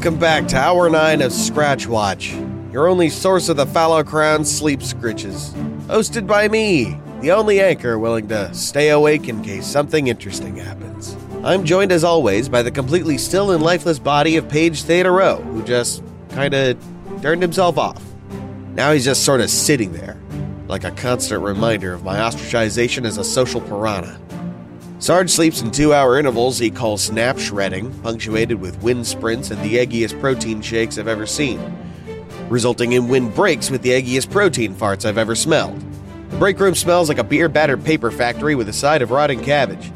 Welcome back to Hour 9 of Scratch Watch, your only source of the fallow crown sleep scritches. Hosted by me, the only anchor willing to stay awake in case something interesting happens. I'm joined as always by the completely still and lifeless body of Paige Theodoro, who just kinda turned himself off. Now he's just sort of sitting there, like a constant reminder of my ostracization as a social piranha. Sarge sleeps in two hour intervals he calls snap shredding, punctuated with wind sprints and the eggiest protein shakes I've ever seen, resulting in wind breaks with the eggiest protein farts I've ever smelled. The break room smells like a beer battered paper factory with a side of rotting cabbage.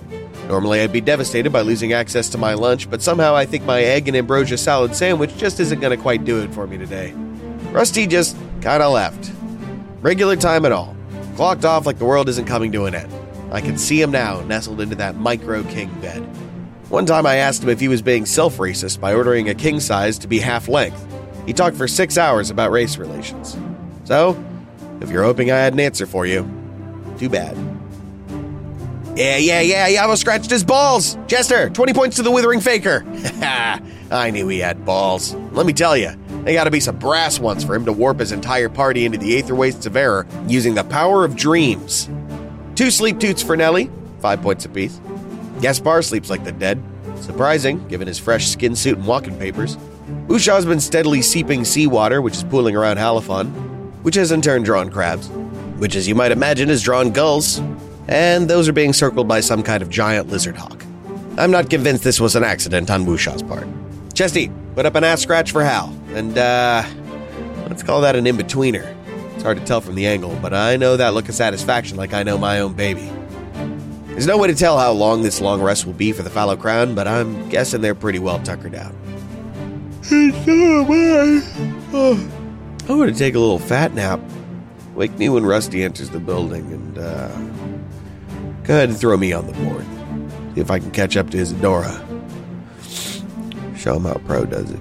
Normally, I'd be devastated by losing access to my lunch, but somehow I think my egg and ambrosia salad sandwich just isn't to quite do it for me today. Rusty just kinda left. Regular time at all. Clocked off like the world isn't coming to an end. I can see him now, nestled into that micro king bed. One time I asked him if he was being self racist by ordering a king size to be half length. He talked for six hours about race relations. So, if you're hoping I had an answer for you, too bad. Yeah, yeah, yeah, Yavo scratched his balls! Jester, 20 points to the withering faker! I knew he had balls. Let me tell you, they gotta be some brass ones for him to warp his entire party into the Aether Wastes of Error using the power of dreams. Two sleep toots for Nelly, five points apiece. Gaspar sleeps like the dead. Surprising, given his fresh skin suit and walking papers. Wusha's been steadily seeping seawater, which is pooling around Halifon, which has in turn drawn crabs, which, as you might imagine, has drawn gulls, and those are being circled by some kind of giant lizard hawk. I'm not convinced this was an accident on Wusha's part. Chesty, put up an ass scratch for Hal, and, uh, let's call that an in betweener. It's hard to tell from the angle, but I know that look of satisfaction like I know my own baby. There's no way to tell how long this long rest will be for the fallow crown, but I'm guessing they're pretty well tuckered out. And so am I. Oh, I'm going to take a little fat nap. Wake me when Rusty enters the building, and uh, go ahead and throw me on the board. See if I can catch up to Isadora. Show him how pro does it.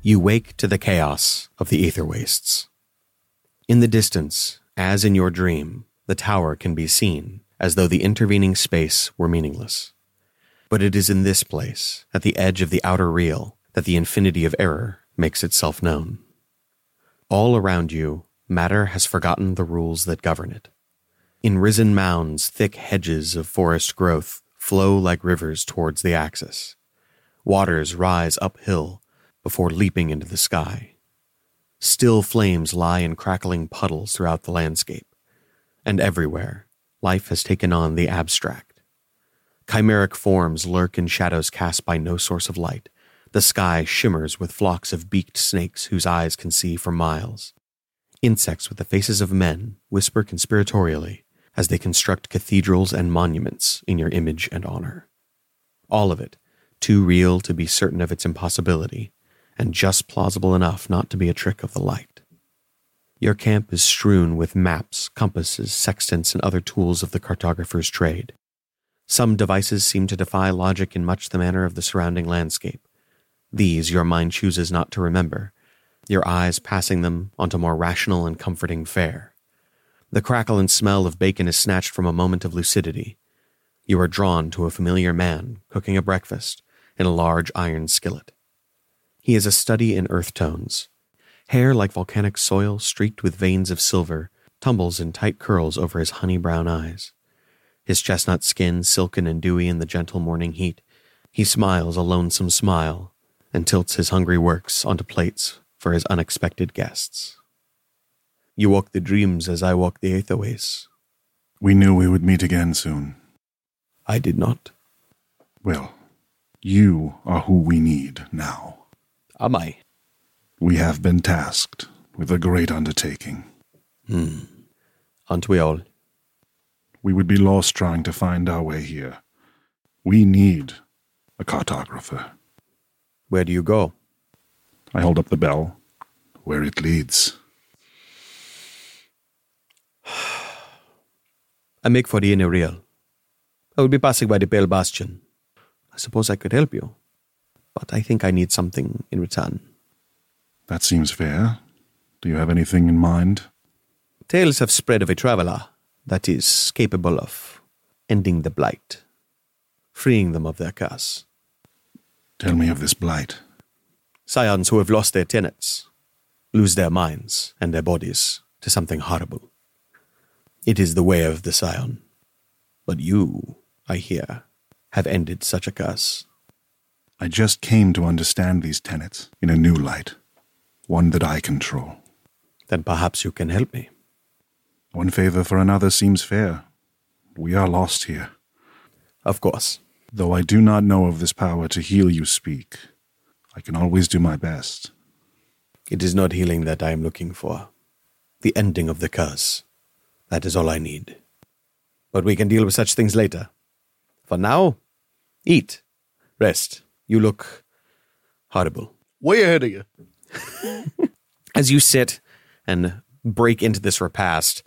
You wake to the chaos of the ether wastes. In the distance, as in your dream, the tower can be seen as though the intervening space were meaningless. But it is in this place, at the edge of the outer real, that the infinity of error makes itself known. All around you, matter has forgotten the rules that govern it. In risen mounds, thick hedges of forest growth flow like rivers towards the axis. Waters rise uphill before leaping into the sky. Still flames lie in crackling puddles throughout the landscape, and everywhere life has taken on the abstract. Chimeric forms lurk in shadows cast by no source of light. The sky shimmers with flocks of beaked snakes whose eyes can see for miles. Insects with the faces of men whisper conspiratorially as they construct cathedrals and monuments in your image and honor. All of it, too real to be certain of its impossibility, and just plausible enough not to be a trick of the light. Your camp is strewn with maps, compasses, sextants, and other tools of the cartographer's trade. Some devices seem to defy logic in much the manner of the surrounding landscape. These your mind chooses not to remember, your eyes passing them onto more rational and comforting fare. The crackle and smell of bacon is snatched from a moment of lucidity. You are drawn to a familiar man cooking a breakfast in a large iron skillet. He is a study in earth tones. Hair like volcanic soil, streaked with veins of silver, tumbles in tight curls over his honey brown eyes. His chestnut skin silken and dewy in the gentle morning heat. He smiles a lonesome smile and tilts his hungry works onto plates for his unexpected guests. You walk the dreams as I walk the aetherways. We knew we would meet again soon. I did not. Well, you are who we need now. Am I? We have been tasked with a great undertaking. Hmm. Aren't we all? We would be lost trying to find our way here. We need a cartographer. Where do you go? I hold up the bell. Where it leads. I make for the inner real. I will be passing by the Pale Bastion. I suppose I could help you, but I think I need something in return. That seems fair. Do you have anything in mind? Tales have spread of a traveler that is capable of ending the blight, freeing them of their curse. Tell me of this blight. Scions who have lost their tenets lose their minds and their bodies to something horrible. It is the way of the scion. But you, I hear, have ended such a curse. I just came to understand these tenets in a new light, one that I control. Then perhaps you can help me. One favor for another seems fair. We are lost here. Of course. Though I do not know of this power to heal you speak, I can always do my best. It is not healing that I am looking for. The ending of the curse. That is all I need. But we can deal with such things later. For now, eat, rest. You look horrible. Way ahead of you. As you sit and break into this repast,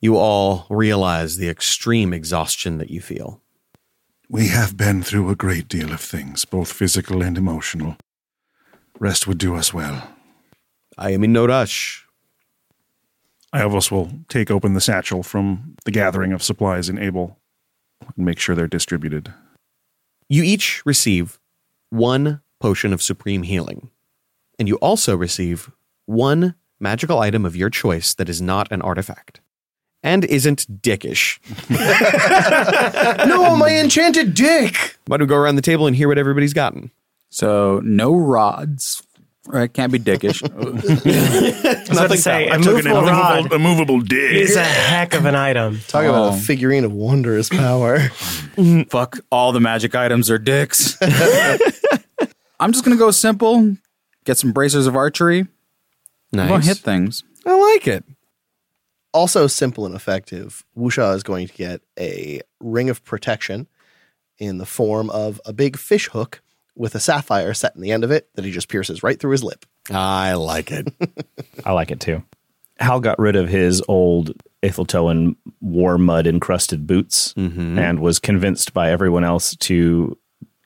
you all realize the extreme exhaustion that you feel. We have been through a great deal of things, both physical and emotional. Rest would do us well. I am in no rush. Iovos will take open the satchel from the gathering of supplies in Abel and make sure they're distributed. You each receive one potion of supreme healing, and you also receive one magical item of your choice that is not an artifact and isn't dickish. no, my enchanted dick. Why don't we go around the table and hear what everybody's gotten? So no rods. Right, can't be dickish. I was about to say, a I took an movable rod immovable, immovable dig. is a heck of an item. Talk Oh. about a figurine of wondrous power. Fuck, all the magic items are dicks. I'm just gonna go simple. Get some bracers of archery. I'm gonna hit things. I like it. also simple and effective, Wusha is going to get a ring of protection in the form of a big fish hook with a sapphire set in the end of it that he just pierces right through his lip. I like it. I like it too. Hal got rid of his old Atheltoan war mud encrusted boots mm-hmm. and was convinced by everyone else to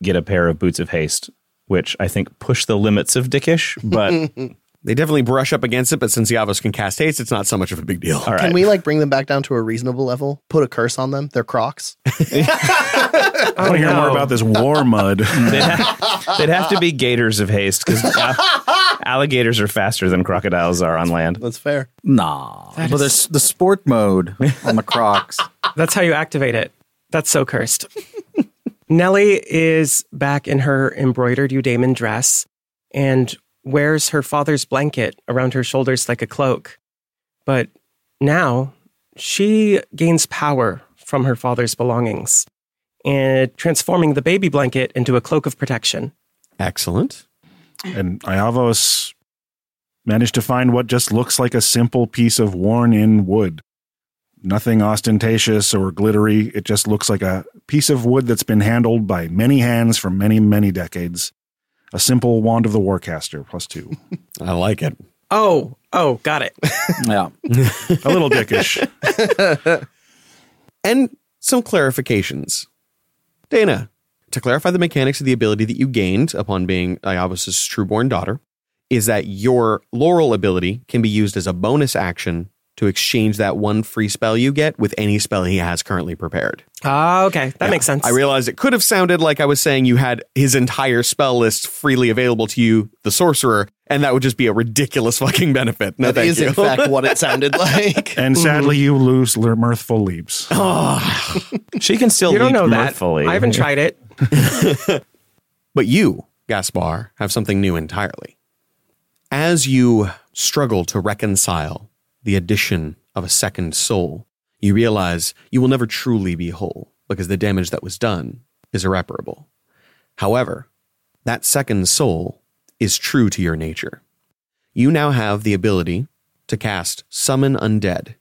get a pair of boots of haste, which I think push the limits of dickish, but They definitely brush up against it, but since Yavos can cast haste, it's not so much of a big deal. all right. Can we like bring them back down to a reasonable level? Put a curse on them? They're Crocs. I want to hear more about this war mud. they'd, have, they'd have to be gators of haste because alligators are faster than crocodiles are on land. That's fair. Nah. But there's the sport mode on the Crocs. That's how you activate it. That's so cursed. Nellie is back in her embroidered Eudaemon dress and wears her father's blanket around her shoulders like a cloak. But now she gains power from her father's belongings and transforming the baby blanket into a cloak of protection. Excellent. and Iavos managed to find what just looks like a simple piece of worn in wood. Nothing ostentatious or glittery. It just looks like a piece of wood that's been handled by many hands for many, many decades. A simple wand of the Warcaster plus two. I like it. Oh, oh, got it. Yeah. A little dickish. And some clarifications. Dana, to clarify the mechanics of the ability that you gained upon being Iavos' trueborn daughter, is that your Laurel ability can be used as a bonus action to exchange that one free spell you get with any spell he has currently prepared. Ah, okay. That Yeah. makes sense. I realized it could have sounded like I was saying you had his entire spell list freely available to you, the sorcerer, and that would just be a ridiculous fucking benefit. No, That thank is, you. in fact, what it sounded like. And sadly, you lose Lir- mirthful leaps. Oh. She can still you don't leap know that. mirthfully. I haven't tried it. But you, Gaspar, have something new entirely. As you struggle to reconcile the addition of a second soul, you realize you will never truly be whole because the damage that was done is irreparable. However, that second soul is true to your nature. You now have the ability to cast Summon Undead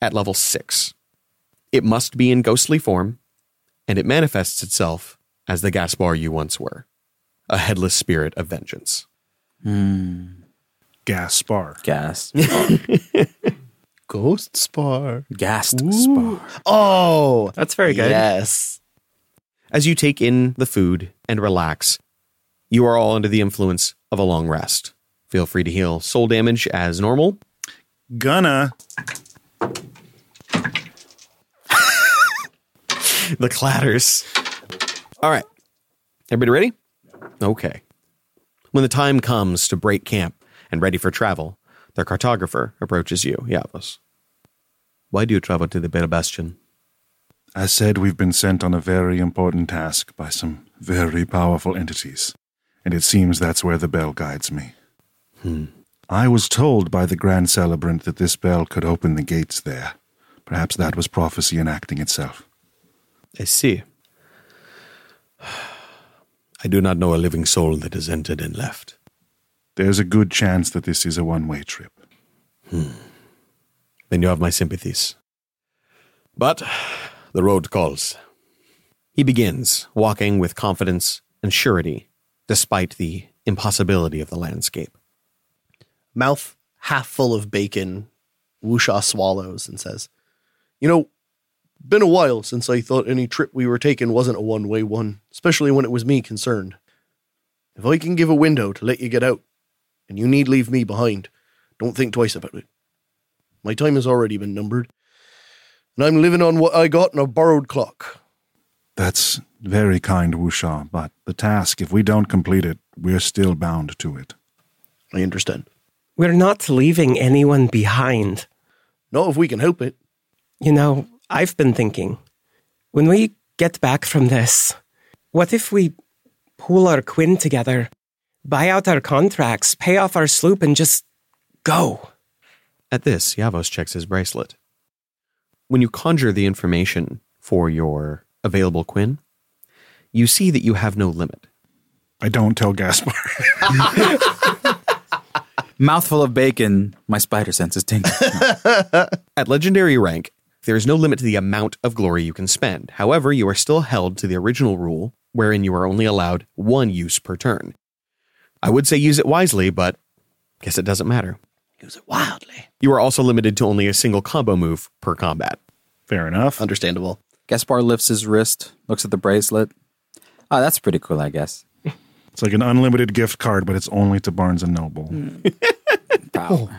at level 6. It must be in ghostly form, and it manifests itself as the Gaspar you once were a headless spirit of vengeance. Hmm. Gaspar. Gas. Ghost Spar. Gassed spar. Oh, That's very good. Yes. As you take in the food and relax, you are all under the influence of a long rest. Feel free to heal soul damage as normal. Gonna. The clatters. All right. Everybody ready? Okay. When the time comes to break camp and ready for travel, the cartographer approaches you, Yavos. Why do you travel to the Bell Bastion? As said, we've been sent on a very important task by some very powerful entities, and it seems that's where the bell guides me. I was told by the Grand Celebrant that this bell could open the gates there. Perhaps that was prophecy enacting itself. I see. I do not know a living soul that has entered and left. There's a good chance that this is a one way trip. Hmm. Then you have my sympathies. But the road calls. He begins, walking with confidence and surety, despite the impossibility of the landscape. Mouth half full of bacon, Wusha swallows and says, You know, been a while since I thought any trip we were taking wasn't a one way one, especially when it was me concerned. If I can give a window to let you get out, and you need leave me behind, don't think twice about it. My time has already been numbered, and I'm living on what I got in a borrowed clock. That's very kind, Wusha, but the task, if we don't complete it, we're still bound to it. I understand. We're not leaving anyone behind. Not if we can help it. You know, I've been thinking, when we get back from this, what if we pool our quin together, buy out our contracts, pay off our sloop, and just go? At this, Yavos checks his bracelet. When you conjure the information for your available Quinn, you see that you have no limit. I don't tell Gaspar. Mouthful of bacon. My spider sense is tingling. At legendary rank, there is no limit to the amount of glory you can spend. However, you are still held to the original rule, wherein you are only allowed one use per turn. I would say use it wisely, but guess it doesn't matter. Use it wildly. You are also limited to only a single combo move per combat. Fair enough. Understandable. Gaspar lifts his wrist, looks at the bracelet. Oh, that's pretty cool, I guess. It's like an unlimited gift card, but it's only to Barnes and Noble. Hmm. Wow. Oh,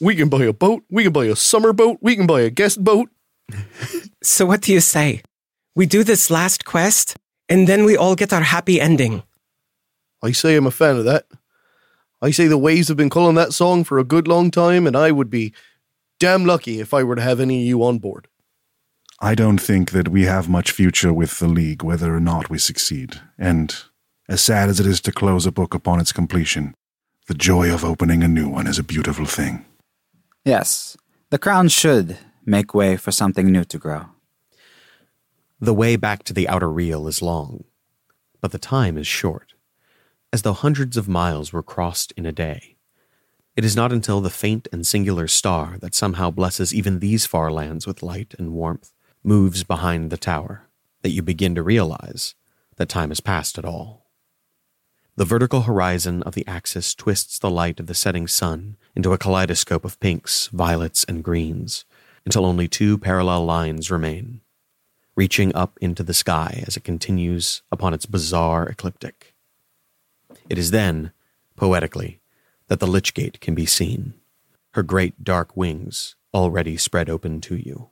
we can buy a boat. We can buy a summer boat. We can buy a guest boat. So, what do you say? We do this last quest, and then we all get our happy ending. I say I'm a fan of that. I say the waves have been calling that song for a good long time, and I would be damn lucky if I were to have any of you on board. I don't think that we have much future with the League, whether or not we succeed. And as sad as it is to close a book upon its completion, the joy of opening a new one is a beautiful thing. Yes, the crown should make way for something new to grow. The way back to the outer reel is long, but the time is short, as though hundreds of miles were crossed in a day. It is not until the faint and singular star that somehow blesses even these far lands with light and warmth moves behind the tower that you begin to realize that time has passed at all. The vertical horizon of the axis twists the light of the setting sun into a kaleidoscope of pinks, violets, and greens until only two parallel lines remain reaching up into the sky as it continues upon its bizarre ecliptic. It is then, poetically, that the Lich Gate can be seen, her great dark wings already spread open to you.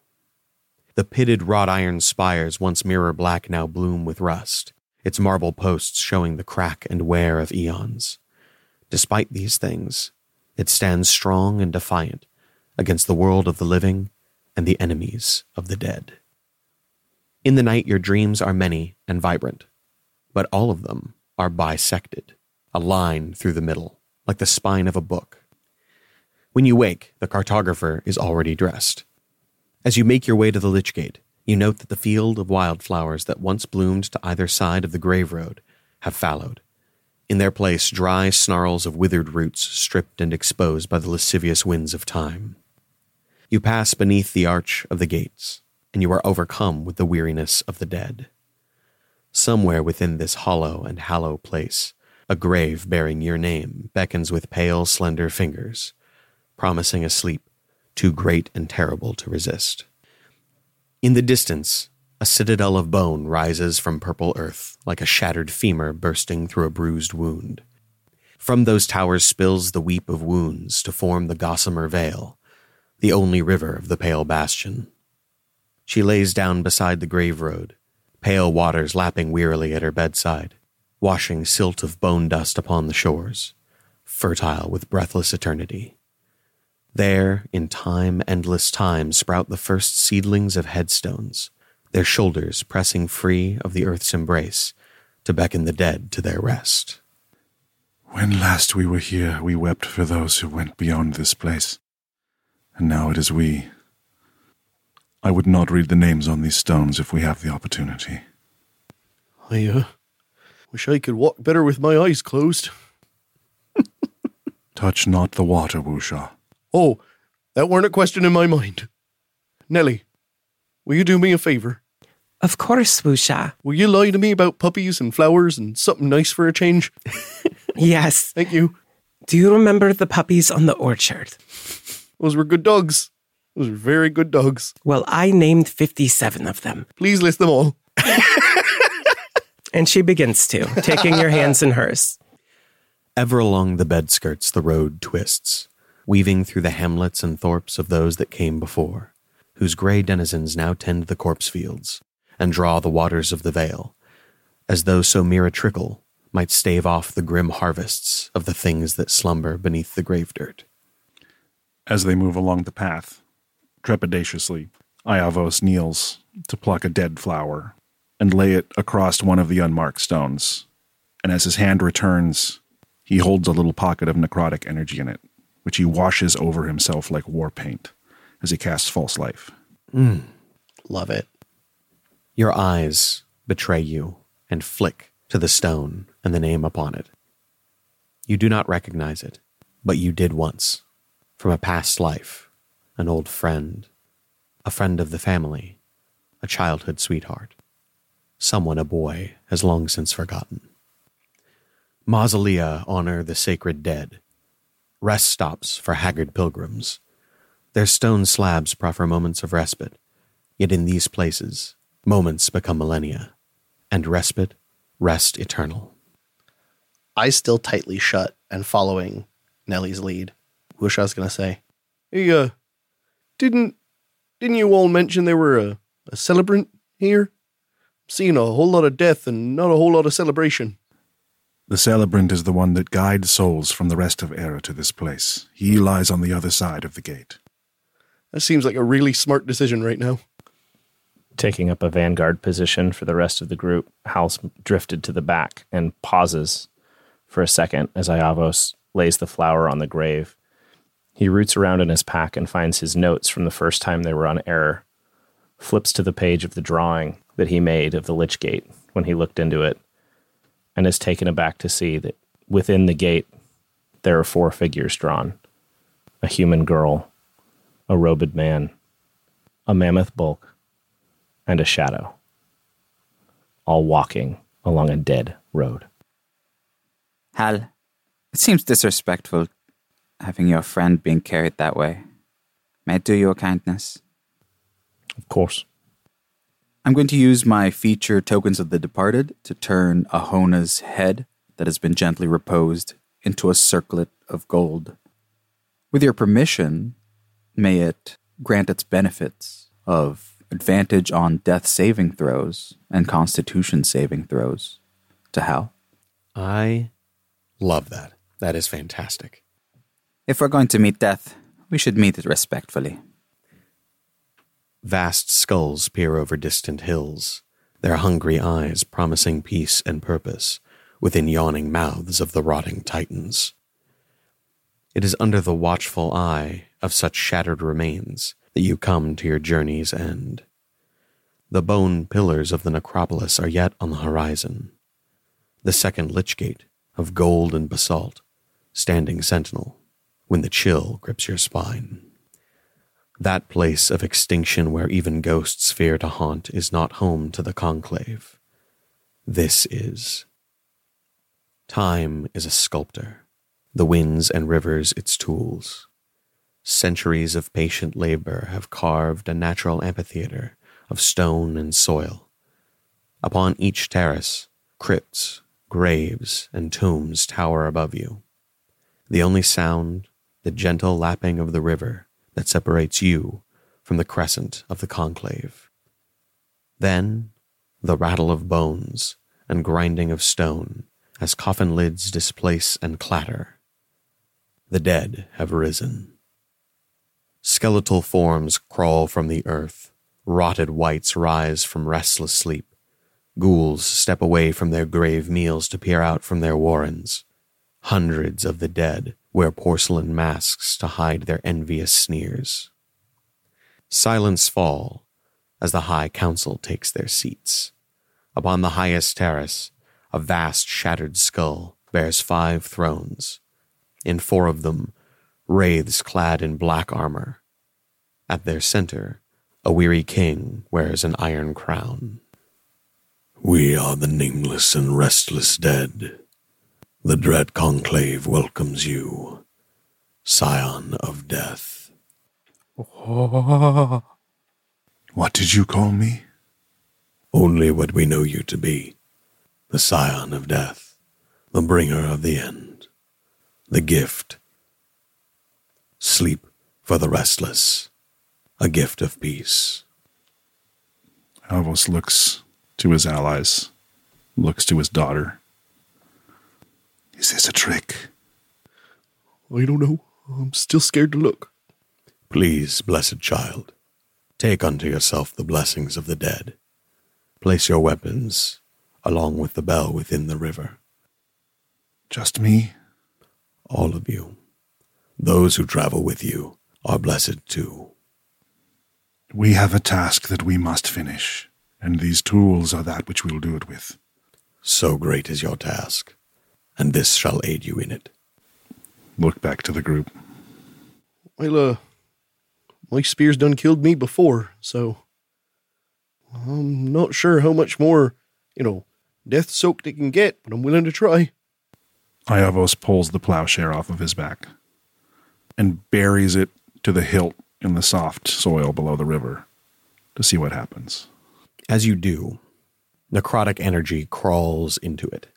The pitted wrought iron spires, once mirror black, now bloom with rust, its marble posts showing the crack and wear of eons. Despite these things, it stands strong and defiant against the world of the living and the enemies of the dead. In the night, your dreams are many and vibrant, but all of them are bisected, a line through the middle, like the spine of a book. When you wake, the cartographer is already dressed. As you make your way to the Lich Gate, you note that the field of wildflowers that once bloomed to either side of the grave road have fallowed. In their place, dry snarls of withered roots stripped and exposed by the lascivious winds of time. You pass beneath the arch of the gates, and you are overcome with the weariness of the dead. Somewhere within this hollow and hallow place, a grave bearing your name beckons with pale, slender fingers, promising a sleep too great and terrible to resist. In the distance, a citadel of bone rises from purple earth like a shattered femur bursting through a bruised wound. From those towers spills the weep of wounds to form the gossamer vale, the only river of the pale bastion. She lays down beside the grave road, pale waters lapping wearily at her bedside, washing silt of bone dust upon the shores, fertile with breathless eternity. There, in time, endless time, sprout the first seedlings of headstones, their shoulders pressing free of the earth's embrace to beckon the dead to their rest. When last we were here, we wept for those who went beyond this place, and now it is we. I would not read the names on these stones if we have the opportunity. I uh, wish I could walk better with my eyes closed. Touch not the water, Wusha. Oh, that weren't a question in my mind. Nellie, will you do me a favor? Of course, Wusha. Will you lie to me about puppies and flowers and something nice for a change? yes. Thank you. Do you remember the puppies on the orchard? Those were good dogs. Those were very good dogs. Well, I named 57 of them. Please list them all. and she begins to, taking your hands in hers. Ever along the bed skirts, the road twists weaving through the hamlets and thorps of those that came before, whose grey denizens now tend the corpse fields and draw the waters of the vale, as though so mere a trickle might stave off the grim harvests of the things that slumber beneath the grave dirt. As they move along the path, trepidatiously, Iavos kneels to pluck a dead flower and lay it across one of the unmarked stones. And as his hand returns, he holds a little pocket of necrotic energy in it which he washes over himself like war paint as he casts false life. Mm. Love it. Your eyes betray you and flick to the stone and the name upon it. You do not recognize it, but you did once, from a past life, an old friend, a friend of the family, a childhood sweetheart, someone a boy has long since forgotten. Mausolea honor the sacred dead, rest stops for haggard pilgrims. Their stone slabs proffer moments of respite, yet in these places, moments become millennia, and respite, rest eternal. Eyes still tightly shut and following Nellie's lead. Wish I was to say, Hey, uh, didn't, didn't you all mention there were a, a celebrant here? seeing a whole lot of death and not a whole lot of celebration. The celebrant is the one that guides souls from the rest of Era to this place. He lies on the other side of the gate. That seems like a really smart decision right now. Taking up a vanguard position for the rest of the group, House drifted to the back and pauses for a second as Iavos lays the flower on the grave. He roots around in his pack and finds his notes from the first time they were on error, flips to the page of the drawing that he made of the Lich Gate when he looked into it, and is taken aback to see that within the gate there are four figures drawn a human girl, a robed man, a mammoth bulk, and a shadow, all walking along a dead road. Hal, it seems disrespectful having your friend being carried that way. May I do you a kindness? Of course. I'm going to use my feature tokens of the departed to turn Ahona's head that has been gently reposed into a circlet of gold. With your permission, may it grant its benefits of advantage on death saving throws and constitution saving throws to Hal. I love that. That is fantastic. If we're going to meet death, we should meet it respectfully. Vast skulls peer over distant hills, their hungry eyes promising peace and purpose within yawning mouths of the rotting titans. It is under the watchful eye of such shattered remains that you come to your journey's end. The bone pillars of the necropolis are yet on the horizon. The second lich gate of gold and basalt, standing sentinel when the chill grips your spine. That place of extinction where even ghosts fear to haunt is not home to the conclave. This is. Time is a sculptor, the winds and rivers its tools. Centuries of patient labor have carved a natural amphitheater of stone and soil. Upon each terrace, crypts, graves, and tombs tower above you. The only sound, the gentle lapping of the river that separates you from the crescent of the conclave. Then, the rattle of bones and grinding of stone as coffin lids displace and clatter. The dead have risen. Skeletal forms crawl from the earth, rotted wights rise from restless sleep. Ghouls step away from their grave meals to peer out from their warrens. Hundreds of the dead wear porcelain masks to hide their envious sneers. Silence fall as the High Council takes their seats. Upon the highest terrace, a vast shattered skull bears five thrones. In four of them, wraiths clad in black armor. At their center, a weary king wears an iron crown. We are the nameless and restless dead. The dread conclave welcomes you, scion of death. What did you call me? Only what we know you to be the scion of death, the bringer of the end, the gift. Sleep for the restless, a gift of peace. Alvos looks to his allies, looks to his daughter. Is this a trick? I don't know. I'm still scared to look. Please, blessed child, take unto yourself the blessings of the dead. Place your weapons along with the bell within the river. Just me? All of you. Those who travel with you are blessed too. We have a task that we must finish, and these tools are that which we'll do it with. So great is your task, and this shall aid you in it. Look back to the group. Well, uh, my spear's done killed me before, so I'm not sure how much more, you know, death soaked it can get, but I'm willing to try. Iavos pulls the plowshare off of his back and buries it to the hilt in the soft soil below the river to see what happens. As you do, necrotic energy crawls into it.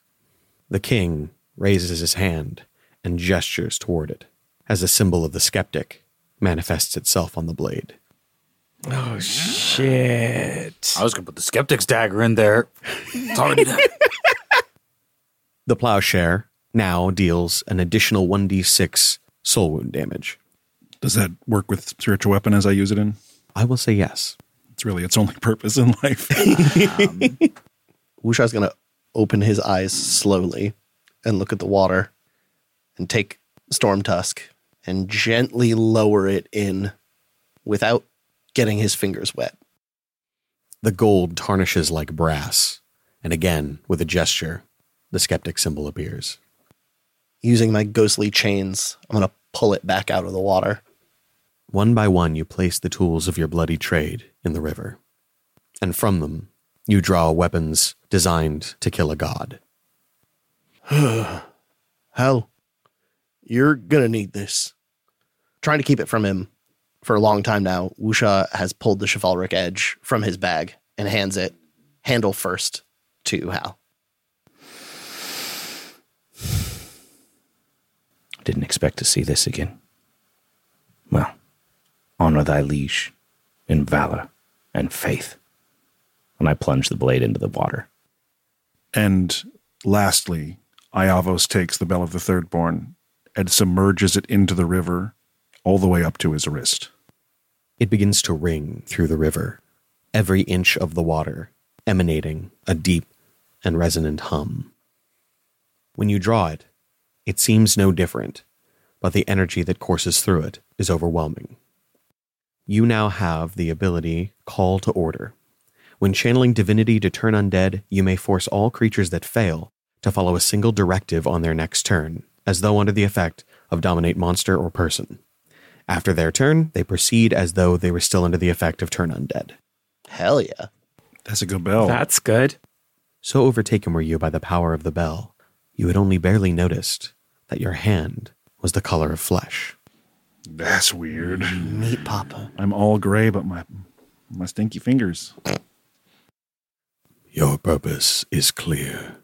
The king raises his hand and gestures toward it as a symbol of the skeptic manifests itself on the blade. Oh shit! I was gonna put the skeptic's dagger in there. It's already there. The plowshare now deals an additional 1d6 soul wound damage. Does that work with spiritual weapon as I use it in? I will say yes. It's really its only purpose in life. Um, Wusha's gonna open his eyes slowly and look at the water and take Storm Tusk and gently lower it in without getting his fingers wet. The gold tarnishes like brass, and again, with a gesture, the skeptic symbol appears. Using my ghostly chains, I'm gonna pull it back out of the water. One by one, you place the tools of your bloody trade in the river, and from them, you draw weapons designed to kill a god. Hell, you're gonna need this. Trying to keep it from him for a long time now, Wusha has pulled the chivalric edge from his bag and hands it handle first to Hal. Didn't expect to see this again. Well, honor thy liege in valor and faith. And I plunge the blade into the water. And lastly, Iavos takes the bell of the thirdborn and submerges it into the river all the way up to his wrist. It begins to ring through the river, every inch of the water emanating a deep and resonant hum. When you draw it, it seems no different, but the energy that courses through it is overwhelming. You now have the ability Call to Order. When channeling divinity to turn undead, you may force all creatures that fail to follow a single directive on their next turn, as though under the effect of dominate monster or person. After their turn, they proceed as though they were still under the effect of turn undead. Hell yeah. That's a good bell. That's good. So overtaken were you by the power of the bell, you had only barely noticed that your hand was the color of flesh. That's weird. Meat Papa. I'm all gray, but my my stinky fingers. Your purpose is clear.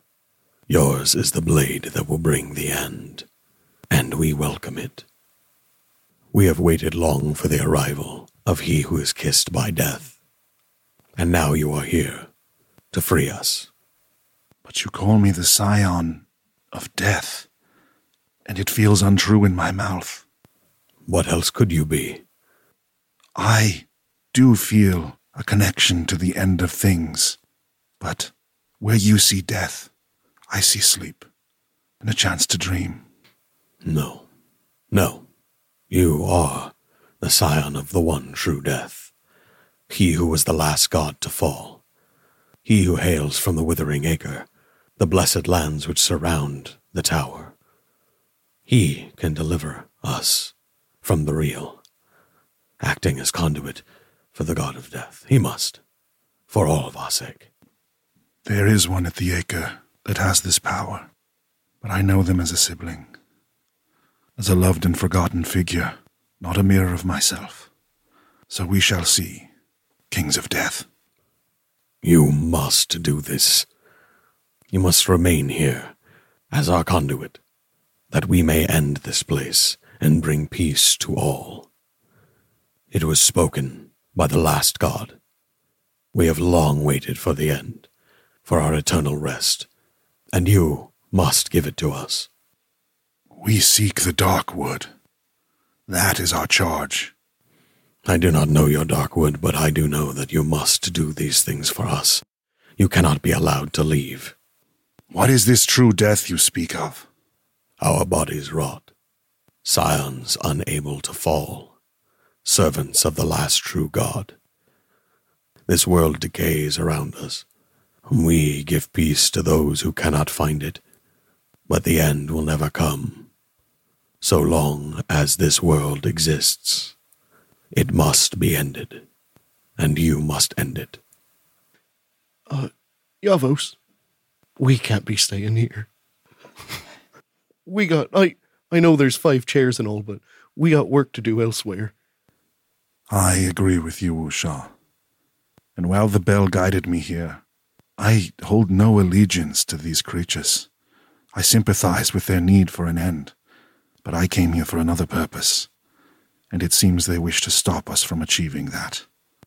Yours is the blade that will bring the end, and we welcome it. We have waited long for the arrival of he who is kissed by death, and now you are here to free us. But you call me the scion of death, and it feels untrue in my mouth. What else could you be? I do feel a connection to the end of things, but where you see death, I see sleep and a chance to dream. No, no. You are the scion of the one true death, he who was the last god to fall, he who hails from the withering acre, the blessed lands which surround the tower. He can deliver us from the real, acting as conduit for the god of death. He must, for all of our sake. There is one at the acre that has this power, but I know them as a sibling, as a loved and forgotten figure, not a mirror of myself. So we shall see, kings of death. You must do this. You must remain here as our conduit, that we may end this place and bring peace to all. It was spoken by the last god. We have long waited for the end, for our eternal rest, and you must give it to us. We seek the dark wood. That is our charge. I do not know your dark wood, but I do know that you must do these things for us. You cannot be allowed to leave. What is this true death you speak of? Our bodies rot, scions unable to fall, servants of the last true God. This world decays around us. We give peace to those who cannot find it, but the end will never come. So long as this world exists, it must be ended, and you must end it. Uh, Yavos, we can't be staying here. we got, I, I know there's five chairs and all, but we got work to do elsewhere. I agree with you, Wusha. And while the bell guided me here, I hold no allegiance to these creatures. I sympathize with their need for an end, but I came here for another purpose, and it seems they wish to stop us from achieving that.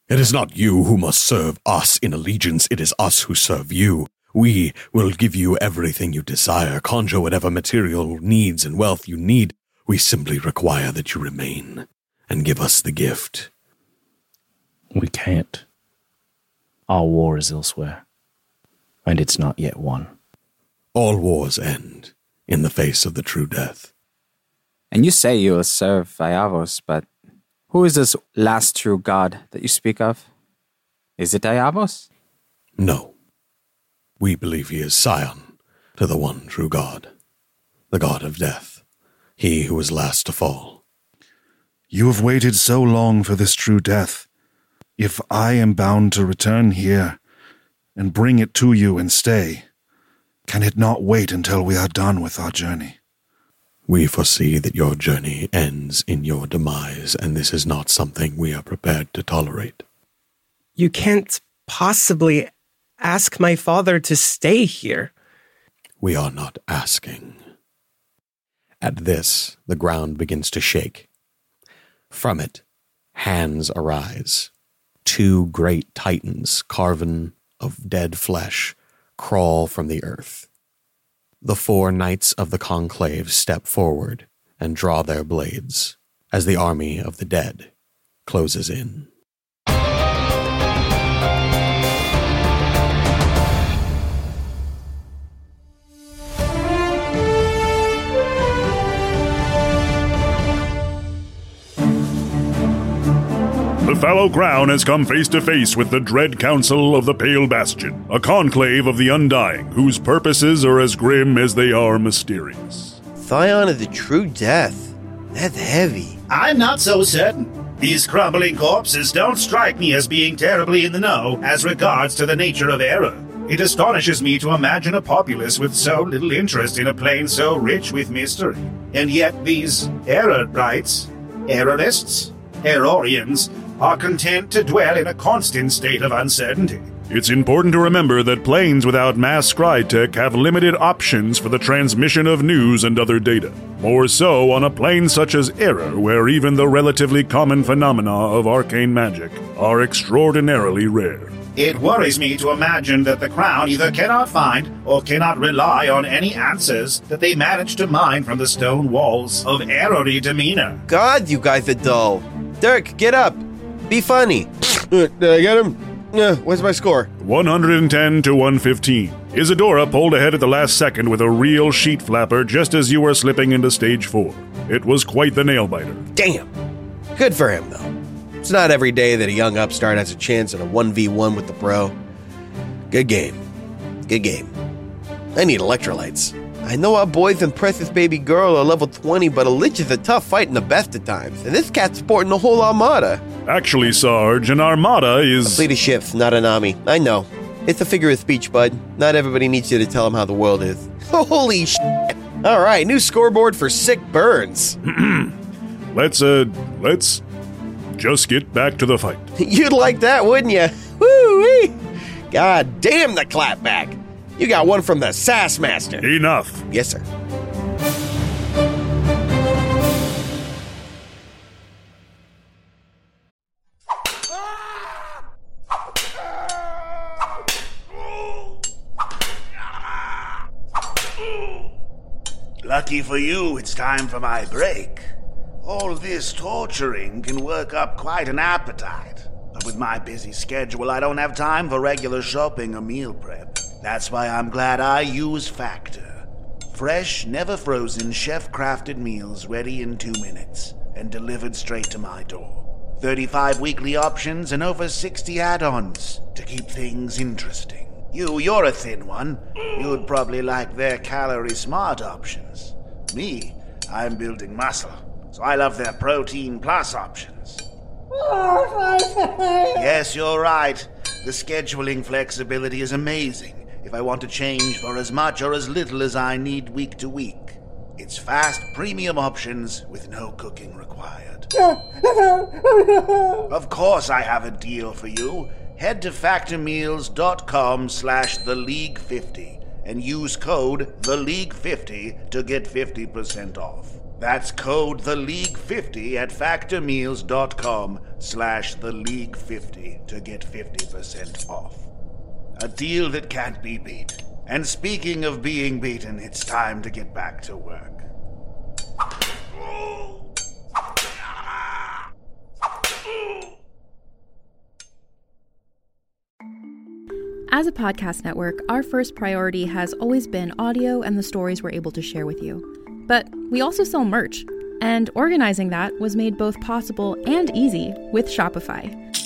It is not you who must serve us in allegiance, it is us who serve you. We will give you everything you desire, conjure whatever material needs and wealth you need. We simply require that you remain and give us the gift. We can't. Our war is elsewhere, and it's not yet won. All wars end in the face of the true death. And you say you will serve Iavos, but who is this last true god that you speak of? Is it Iavos? No. We believe he is scion to the one true God, the god of death, he who was last to fall. You have waited so long for this true death. If I am bound to return here and bring it to you and stay, can it not wait until we are done with our journey? We foresee that your journey ends in your demise, and this is not something we are prepared to tolerate. You can't possibly ask my father to stay here? We are not asking. At this, the ground begins to shake. From it, hands arise. Two great titans, carven of dead flesh, crawl from the earth. The four knights of the conclave step forward and draw their blades as the army of the dead closes in. The fallow crown has come face to face with the dread council of the Pale Bastion, a conclave of the undying, whose purposes are as grim as they are mysterious. Thyon of the true death. That's heavy. I'm not so certain. These crumbling corpses don't strike me as being terribly in the know as regards to the nature of error. It astonishes me to imagine a populace with so little interest in a plane so rich with mystery. And yet these error errorites, errorists, errorians, are content to dwell in a constant state of uncertainty. It's important to remember that planes without mass scry tech have limited options for the transmission of news and other data. More so on a plane such as Error, where even the relatively common phenomena of arcane magic are extraordinarily rare. It worries me to imagine that the Crown either cannot find or cannot rely on any answers that they manage to mine from the stone walls of Errory demeanor. God, you guys are dull. Dirk, get up. Be funny. Uh, did I get him? Uh, what's my score? 110 to 115. Isadora pulled ahead at the last second with a real sheet flapper just as you were slipping into stage four. It was quite the nail biter. Damn. Good for him, though. It's not every day that a young upstart has a chance in a 1v1 with the pro. Good game. Good game. I need electrolytes. I know our boys and precious baby girl are level 20, but a lich is a tough fight in the best of times, and this cat's sporting the whole armada. Actually, Sarge, an armada is. A fleet of ships, not an army. I know. It's a figure of speech, bud. Not everybody needs you to tell them how the world is. Holy shit! All right, new scoreboard for sick burns. let's, uh, let's just get back to the fight. You'd like that, wouldn't you? Woo-wee! God damn the clapback! You got one from the Sass Master. Enough. Yes, sir. Lucky for you, it's time for my break. All this torturing can work up quite an appetite. But with my busy schedule, I don't have time for regular shopping or meal prep. That's why I'm glad I use Factor. Fresh, never frozen, chef crafted meals ready in two minutes and delivered straight to my door. 35 weekly options and over 60 add ons to keep things interesting. You, you're a thin one. You'd probably like their calorie smart options. Me, I'm building muscle, so I love their protein plus options. Oh, yes, you're right. The scheduling flexibility is amazing if I want to change for as much or as little as I need week to week. It's fast premium options with no cooking required. of course I have a deal for you. Head to factormeals.com slash the league 50 and use code the league 50 to get 50% off. That's code the league 50 at factormeals.com slash the league 50 to get 50% off. A deal that can't be beat. And speaking of being beaten, it's time to get back to work. As a podcast network, our first priority has always been audio and the stories we're able to share with you. But we also sell merch, and organizing that was made both possible and easy with Shopify.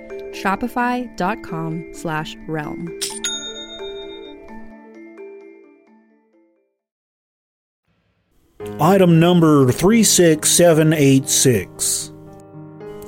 Shopify.com slash realm. Item number 36786.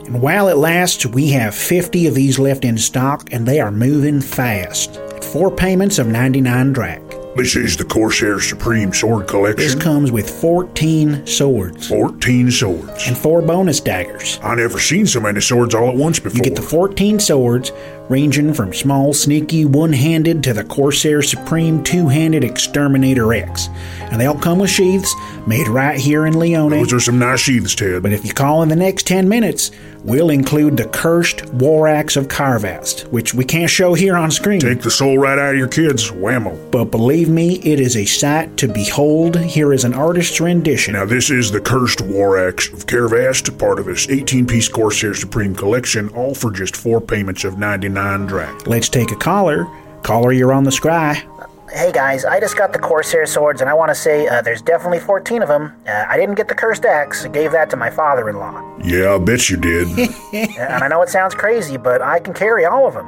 And while it lasts, we have 50 of these left in stock, and they are moving fast. Four payments of 99 drac. This is the Corsair Supreme Sword Collection. This comes with 14 swords. 14 swords. And four bonus daggers. I never seen so many swords all at once before. You get the 14 swords, ranging from small, sneaky, one handed to the Corsair Supreme two handed Exterminator X. And they all come with sheaths made right here in Leone. Those are some nice sheaths, Ted. But if you call in the next 10 minutes, we'll include the cursed War Axe of Carvast, which we can't show here on screen. Take the soul right out of your kids, whammo. But believe me, it is a sight to behold. Here is an artist's rendition. Now, this is the cursed War Axe of Carvast, part of his 18 piece Corsair Supreme collection, all for just four payments of 99 drac. Let's take a caller. Caller, you're on the scry. Hey guys, I just got the Corsair swords, and I want to say uh, there's definitely 14 of them. Uh, I didn't get the cursed axe, I gave that to my father in law. Yeah, I bet you did. and I know it sounds crazy, but I can carry all of them.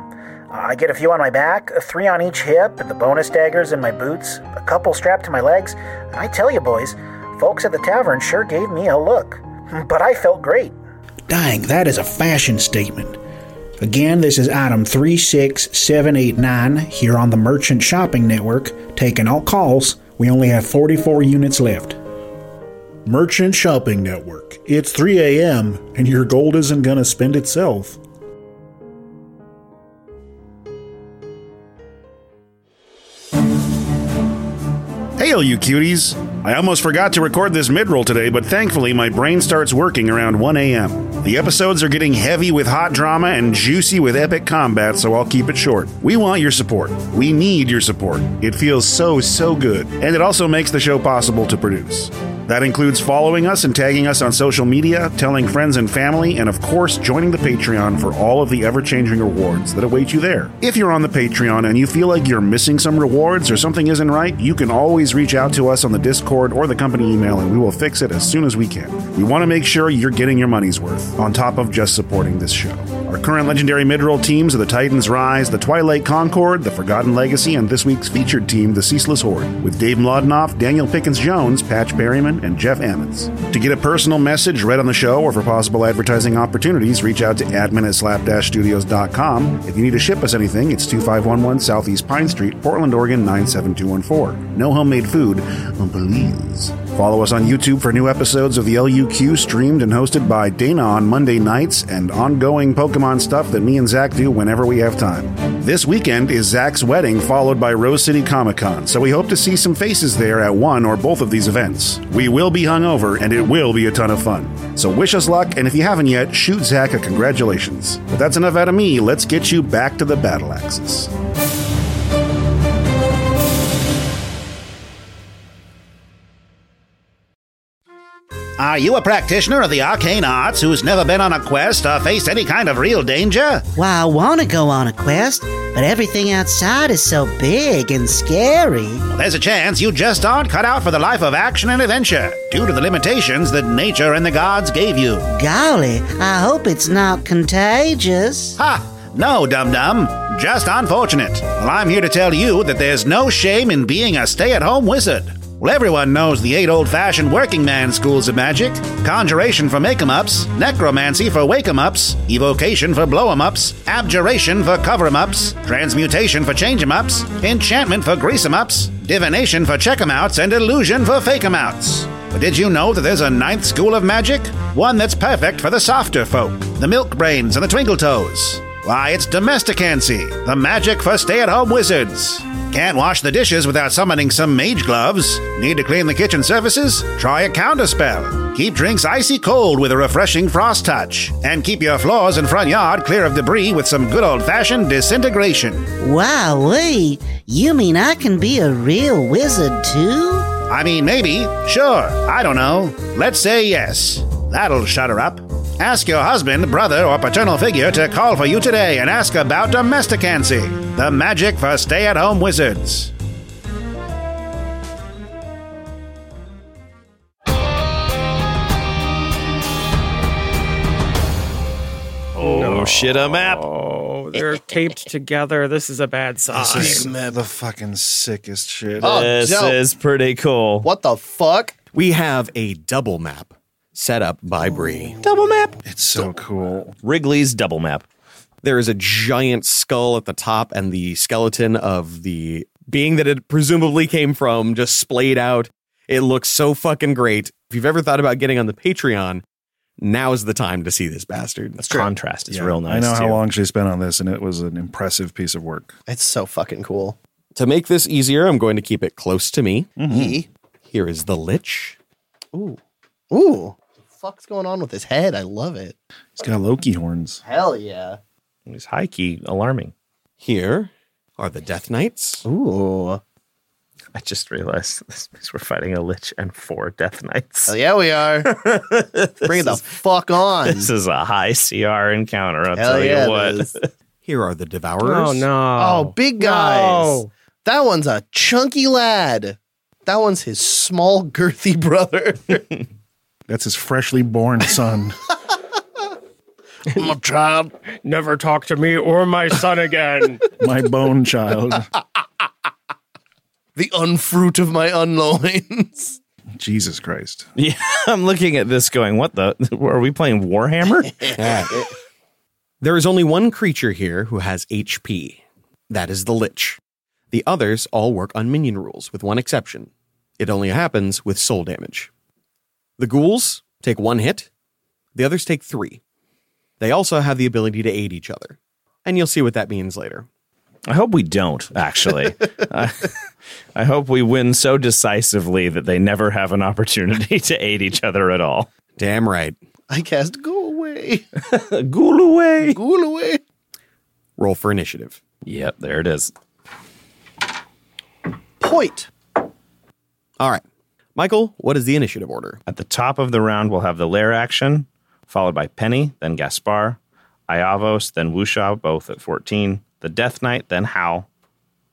Uh, I get a few on my back, three on each hip, and the bonus daggers in my boots, a couple strapped to my legs. And I tell you, boys, folks at the tavern sure gave me a look. But I felt great. Dang, that is a fashion statement. Again, this is item 36789 here on the Merchant Shopping Network. Taking all calls, we only have 44 units left. Merchant Shopping Network. It's 3 a.m., and your gold isn't going to spend itself. Hey, all you cuties! I almost forgot to record this midroll today, but thankfully my brain starts working around 1 a.m. The episodes are getting heavy with hot drama and juicy with epic combat, so I'll keep it short. We want your support. We need your support. It feels so, so good, and it also makes the show possible to produce. That includes following us and tagging us on social media, telling friends and family, and of course, joining the Patreon for all of the ever changing rewards that await you there. If you're on the Patreon and you feel like you're missing some rewards or something isn't right, you can always reach out to us on the Discord or the company email and we will fix it as soon as we can. We want to make sure you're getting your money's worth, on top of just supporting this show. Our current legendary midroll teams are the Titans Rise, the Twilight Concord, the Forgotten Legacy, and this week's featured team, the Ceaseless Horde, with Dave Mlodinoff, Daniel Pickens Jones, Patch Berryman, and Jeff Ammons. To get a personal message read on the show or for possible advertising opportunities, reach out to admin at slap-studios.com. If you need to ship us anything, it's 2511 Southeast Pine Street, Portland, Oregon 97214. No homemade food, please. Follow us on YouTube for new episodes of the LUQ streamed and hosted by Dana on Monday nights and ongoing Pokemon stuff that me and Zach do whenever we have time. This weekend is Zach's wedding, followed by Rose City Comic Con, so we hope to see some faces there at one or both of these events. We will be hungover and it will be a ton of fun. So wish us luck, and if you haven't yet, shoot Zach a congratulations. But that's enough out of me. Let's get you back to the battle axis. Are you a practitioner of the arcane arts who's never been on a quest or faced any kind of real danger? Well, I want to go on a quest, but everything outside is so big and scary. Well, there's a chance you just aren't cut out for the life of action and adventure due to the limitations that nature and the gods gave you. Golly, I hope it's not contagious. Ha! No, dum dum. Just unfortunate. Well, I'm here to tell you that there's no shame in being a stay at home wizard. Well, everyone knows the eight old fashioned working man schools of magic conjuration for make 'em ups, necromancy for wake 'em ups, evocation for blow 'em ups, abjuration for cover 'em ups, transmutation for change 'em ups, enchantment for grease 'em ups, divination for check 'em outs, and illusion for fake 'em outs. But did you know that there's a ninth school of magic? One that's perfect for the softer folk, the milk brains and the twinkle toes. Why, it's domesticancy, the magic for stay at home wizards. Can't wash the dishes without summoning some mage gloves. Need to clean the kitchen surfaces? Try a counterspell. Keep drinks icy cold with a refreshing frost touch. And keep your floors and front yard clear of debris with some good old fashioned disintegration. Wow, wait. You mean I can be a real wizard too? I mean, maybe. Sure. I don't know. Let's say yes. That'll shut her up. Ask your husband, brother, or paternal figure to call for you today and ask about domesticancy, the magic for stay at home wizards. Oh, shit, a map. Oh, they're taped together. This is a bad sign. This is the fucking sickest shit. Oh, this dope. is pretty cool. What the fuck? We have a double map set up by Bree. Oh. Double map. It's so cool. Wrigley's double map. There is a giant skull at the top, and the skeleton of the being that it presumably came from just splayed out. It looks so fucking great. If you've ever thought about getting on the Patreon, now's the time to see this bastard. That's The contrast is Yeah, real nice. I know how too. long she spent on this, and it was an impressive piece of work. It's so fucking cool. To make this easier, I'm going to keep it close to me. Mm-hmm. Yee. Here is the Lich. Ooh. Ooh. The fuck's going on with his head? I love it. He's got Loki horns. Hell yeah. He's high key alarming. Here are the Death Knights. Ooh. I just realized this means we're fighting a lich and four death knights. Hell yeah, we are. Bring it the fuck on. This is a high CR encounter. I'll Hell tell yeah, you it what. is. Here are the Devourers. Oh no! Oh, big guys. No. That one's a chunky lad. That one's his small, girthy brother. That's his freshly born son. My child. Never talk to me or my son again. My bone child. The unfruit of my unloins. Jesus Christ. Yeah, I'm looking at this going, what the? Are we playing Warhammer? Yeah. there is only one creature here who has HP. That is the Lich. The others all work on minion rules, with one exception. It only happens with soul damage. The ghouls take one hit, the others take three. They also have the ability to aid each other. And you'll see what that means later. I hope we don't, actually. I, I hope we win so decisively that they never have an opportunity to aid each other at all. Damn right. I cast go away. Ghoul away. Ghoul away. Roll for initiative. Yep, there it is. Point. All right. Michael, what is the initiative order? At the top of the round, we'll have the lair action, followed by Penny, then Gaspar, Iavos, then Wusha, both at 14, the Death Knight, then Hal,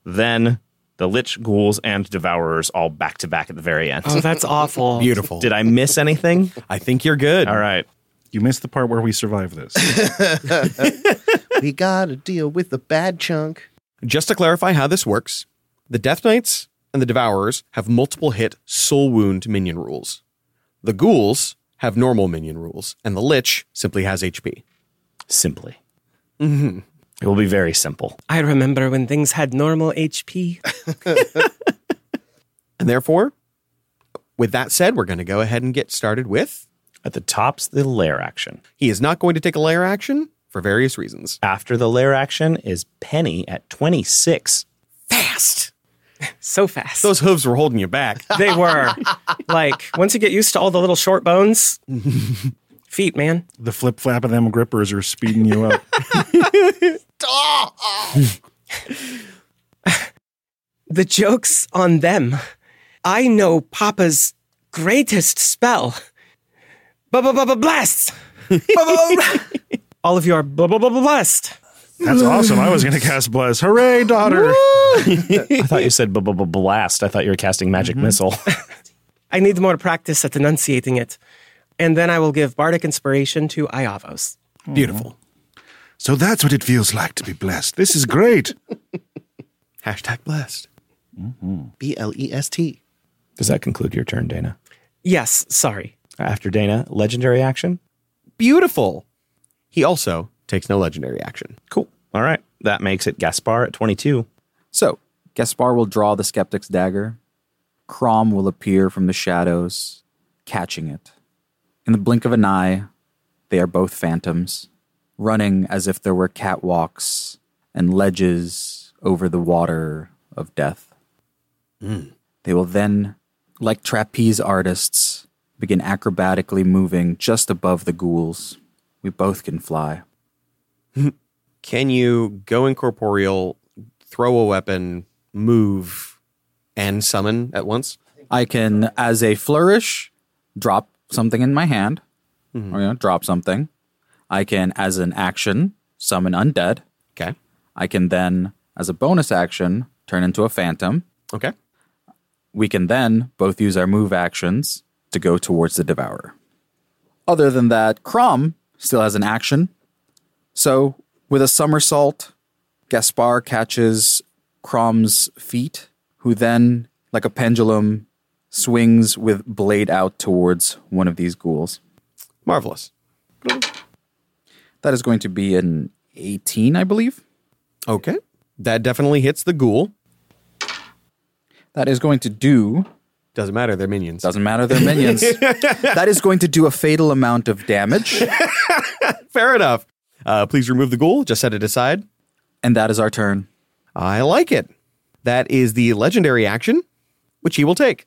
then the Lich, Ghouls, and Devourers all back to back at the very end. Oh, that's awful. Beautiful. Did I miss anything? I think you're good. All right. You missed the part where we survive this. we gotta deal with the bad chunk. Just to clarify how this works, the Death Knights and the Devourers have multiple hit soul wound minion rules. The Ghouls have normal minion rules, and the Lich simply has HP. Simply. Mm-hmm. It will be very simple. I remember when things had normal HP. And therefore, with that said, we're going to go ahead and get started with. At the top's the lair action. He is not going to take a lair action for various reasons. After the lair action is Penny at 26. Fast. So fast. Those hooves were holding you back. They were. like, once you get used to all the little short bones, feet, man. the flip flap of them grippers are speeding you up. The joke's on them. I know Papa's greatest spell. Blast! All of you are blah blah blah blessed. That's awesome. I was going to cast Bless. Hooray, daughter. I thought you said blast. I thought you were casting magic mm-hmm. missile. I need more practice at enunciating it. And then I will give bardic inspiration to Iavos. Beautiful. So that's what it feels like to be blessed. This is great. Hashtag blessed. Mm-hmm. B L E S T. Does that conclude your turn, Dana? Yes, sorry. After Dana, legendary action? Beautiful. He also takes no legendary action. Cool. All right. That makes it Gaspar at 22. So, Gaspar will draw the skeptic's dagger. Crom will appear from the shadows, catching it. In the blink of an eye, they are both phantoms, running as if there were catwalks and ledges over the water of death. Mm. They will then, like trapeze artists, begin acrobatically moving just above the ghouls. We both can fly. Can you go incorporeal, throw a weapon, move, and summon at once? I can, as a flourish, drop something in my hand, Mhm. or you know, drop something. I can, as an action, summon undead. Okay. I can then, as a bonus action, turn into a phantom. Okay. We can then both use our move actions to go towards the devourer. Other than that, Crom still has an action. So, with a somersault, Gaspar catches Crom's feet, who then, like a pendulum, swings with blade out towards one of these ghouls. Marvelous. That is going to be an 18, I believe. Okay. That definitely hits the ghoul. That is going to do. Doesn't matter, they're minions. Doesn't matter, they're minions. that is going to do a fatal amount of damage. Fair enough. Uh, please remove the ghoul. Just set it aside. And that is our turn. I like it. That is the legendary action, which he will take.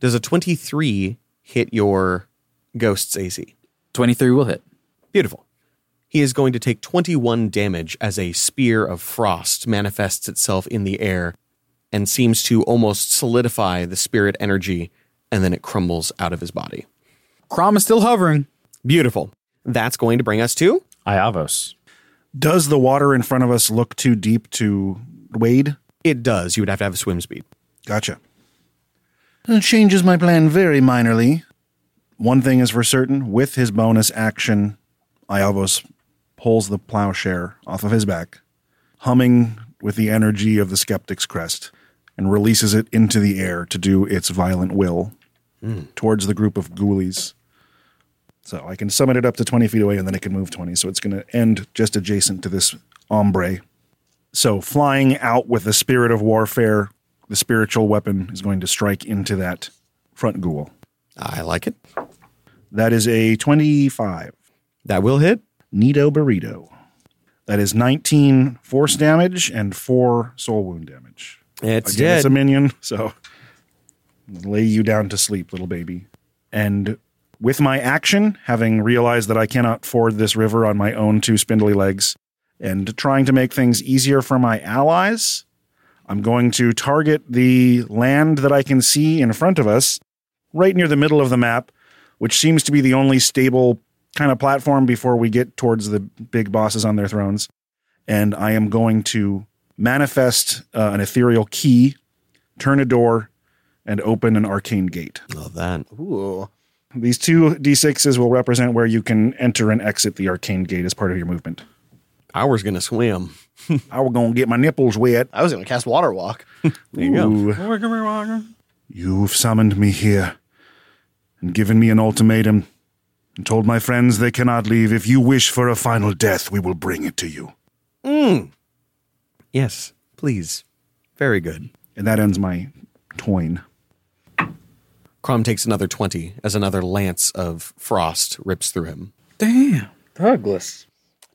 Does a 23 hit your ghost's AC? 23 will hit. Beautiful. He is going to take 21 damage as a spear of frost manifests itself in the air and seems to almost solidify the spirit energy, and then it crumbles out of his body. Crom is still hovering. Beautiful. That's going to bring us to Iavos. Does the water in front of us look too deep to wade? It does. You would have to have a swim speed. Gotcha. It changes my plan very minorly. One thing is for certain with his bonus action, Iavos pulls the plowshare off of his back, humming with the energy of the skeptic's crest, and releases it into the air to do its violent will Mm. towards the group of ghoulies. So I can summon it up to 20 feet away and then it can move 20. So it's going to end just adjacent to this ombre. So flying out with the spirit of warfare, the spiritual weapon is going to strike into that front ghoul. I like it. That is a 25. That will hit. Nito Burrito. That is 19 force damage and 4 soul wound damage. It's Again, It's a minion, so lay you down to sleep, little baby. And with my action, having realized that I cannot ford this river on my own two spindly legs, and trying to make things easier for my allies, I'm going to target the land that I can see in front of us, right near the middle of the map, which seems to be the only stable kind of platform before we get towards the big bosses on their thrones. And I am going to manifest uh, an ethereal key, turn a door, and open an arcane gate. Love that. Ooh. These two d6s will represent where you can enter and exit the arcane gate as part of your movement. I was going to swim. I was going to get my nipples wet. I was going to cast Water Walk. There you go. Ooh. You've summoned me here and given me an ultimatum and told my friends they cannot leave. If you wish for a final death, we will bring it to you. Mm. Yes, please. Very good. And that ends my toin. Crom takes another 20 as another lance of frost rips through him. Damn. Douglas.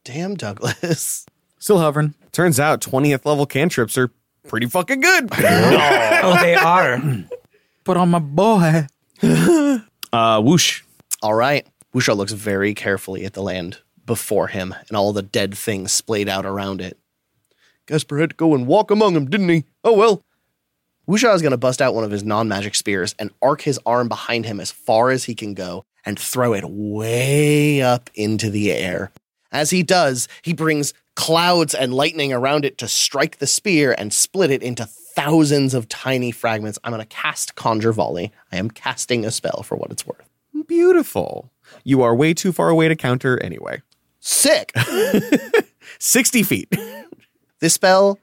Damn, Douglas. Still hovering. Turns out 20th level cantrips are pretty fucking good. oh, they are. Put on my boy. Uh, whoosh. All right. Wusha looks very carefully at the land before him and all the dead things splayed out around it. Gaspar had to go and walk among them, didn't he? Oh well. Wusha is going to bust out one of his non magic spears and arc his arm behind him as far as he can go and throw it way up into the air. As he does, he brings clouds and lightning around it to strike the spear and split it into thousands of tiny fragments. I'm going to cast Conjure Volley. I am casting a spell for what it's worth. Beautiful. You are way too far away to counter anyway. Sick. 60 feet. This spell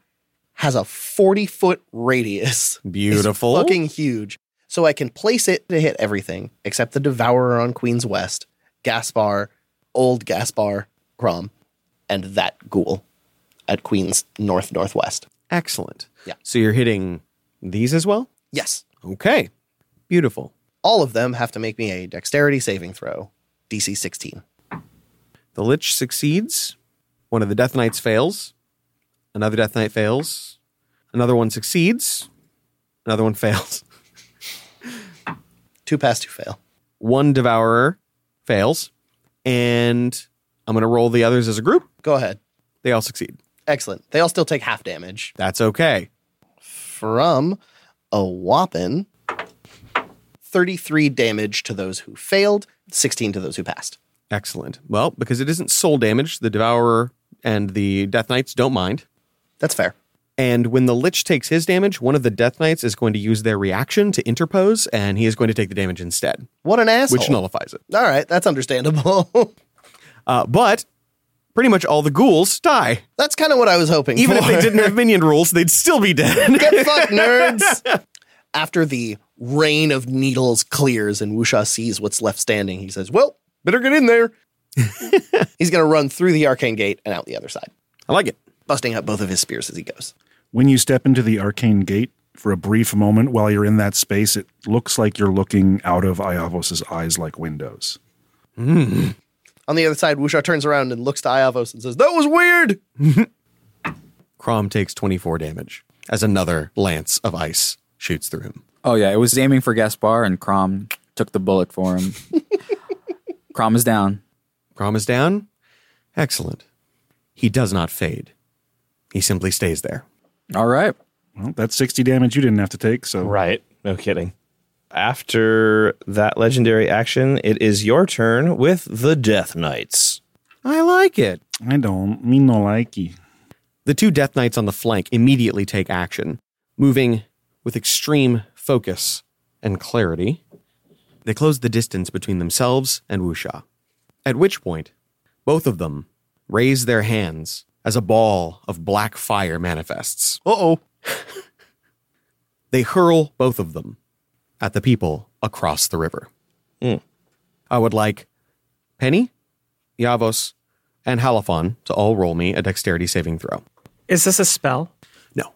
has a 40 foot radius. Beautiful. It's fucking huge. So I can place it to hit everything except the Devourer on Queen's West, Gaspar, Old Gaspar, Crom, and that ghoul at Queen's North Northwest. Excellent. Yeah. So you're hitting these as well? Yes. Okay. Beautiful. All of them have to make me a dexterity saving throw, DC 16. The Lich succeeds. One of the Death Knights fails. Another Death Knight fails. Another one succeeds. Another one fails. Two pass, two fail. One Devourer fails. And I'm going to roll the others as a group. Go ahead. They all succeed. Excellent. They all still take half damage. That's okay. From a whopping 33 damage to those who failed, 16 to those who passed. Excellent. Well, because it isn't soul damage, the Devourer and the Death Knights don't mind. That's fair. And when the Lich takes his damage, one of the Death Knights is going to use their reaction to interpose, and he is going to take the damage instead. What an asshole. Which nullifies it. All right, that's understandable. uh, but pretty much all the ghouls die. That's kind of what I was hoping Even for. if they didn't have minion rules, they'd still be dead. Get fucked, nerds. After the rain of needles clears and Wusha sees what's left standing, he says, Well, better get in there. He's going to run through the arcane gate and out the other side. I like it. Busting out both of his spears as he goes. When you step into the arcane gate, for a brief moment while you're in that space, it looks like you're looking out of Iavos' eyes like windows. Hmm. On the other side, Wusha turns around and looks to Iavos and says, That was weird. Crom takes 24 damage as another lance of ice shoots through him. Oh yeah, it was aiming for Gaspar, and Crom took the bullet for him. Crom is down. Crom is down? Excellent. He does not fade. He simply stays there. All right. Well, that's 60 damage you didn't have to take, so. Right. No kidding. After that legendary action, it is your turn with the Death Knights. I like it. I don't. Me no likey. The two Death Knights on the flank immediately take action, moving with extreme focus and clarity. They close the distance between themselves and Wusha, at which point, both of them raise their hands as a ball of black fire manifests. Uh oh. They hurl both of them at the people across the river. I would like Penny, Iavos, and Halifon to all roll me a dexterity saving throw. Is this a spell? No.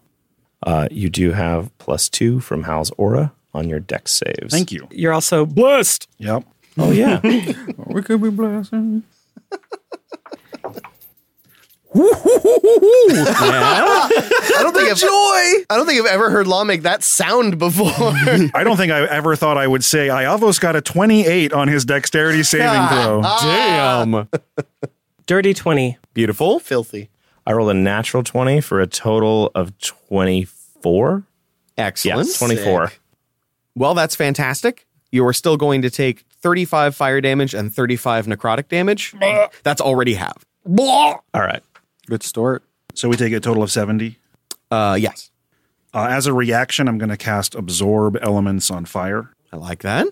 Uh, you do have plus two from Hal's aura on your dex saves. Thank you. You're also blessed. Yep. Oh, yeah. we could be blessed. I don't think I've, joy. I don't think I've ever heard Law make that sound before. I don't think I ever thought I would say Iavos got a 28 on his dexterity saving throw. Damn. Dirty 20. Beautiful. Filthy. I rolled a natural 20 for a total of 24. Excellent. Yes, 24. Well, that's fantastic. You are still going to take 35 fire damage and 35 necrotic damage. That's already halved. All right. Good start. So we take a total of 70. Uh, yes. Uh, as a reaction, I'm going to cast Absorb Elements on Fire. I like that.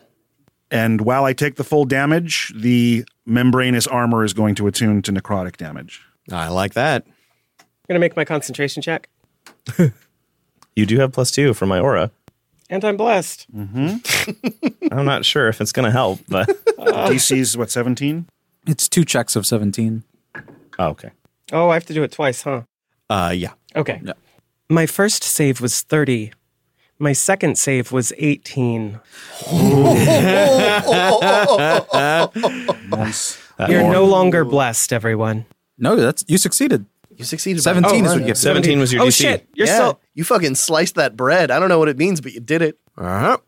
And while I take the full damage, the membranous armor is going to attune to necrotic damage. I like that. I'm going to make my concentration check. You do have plus two for my aura. And I'm blessed. Mm-hmm. I'm not sure if it's going to help, but. DC's what, 17? It's two checks of 17. Oh, okay. Oh, I have to do it twice, huh? Uh, yeah. Okay. Yeah. My first save was 30. My second save was 18. Nice. You're no longer blessed, everyone. No, that's you succeeded. You succeeded. 17 is what you get. 17 was your oh, DC. shit. You're yeah, so. you fucking sliced that bread. I don't know what it means, but you did it. Uh-huh.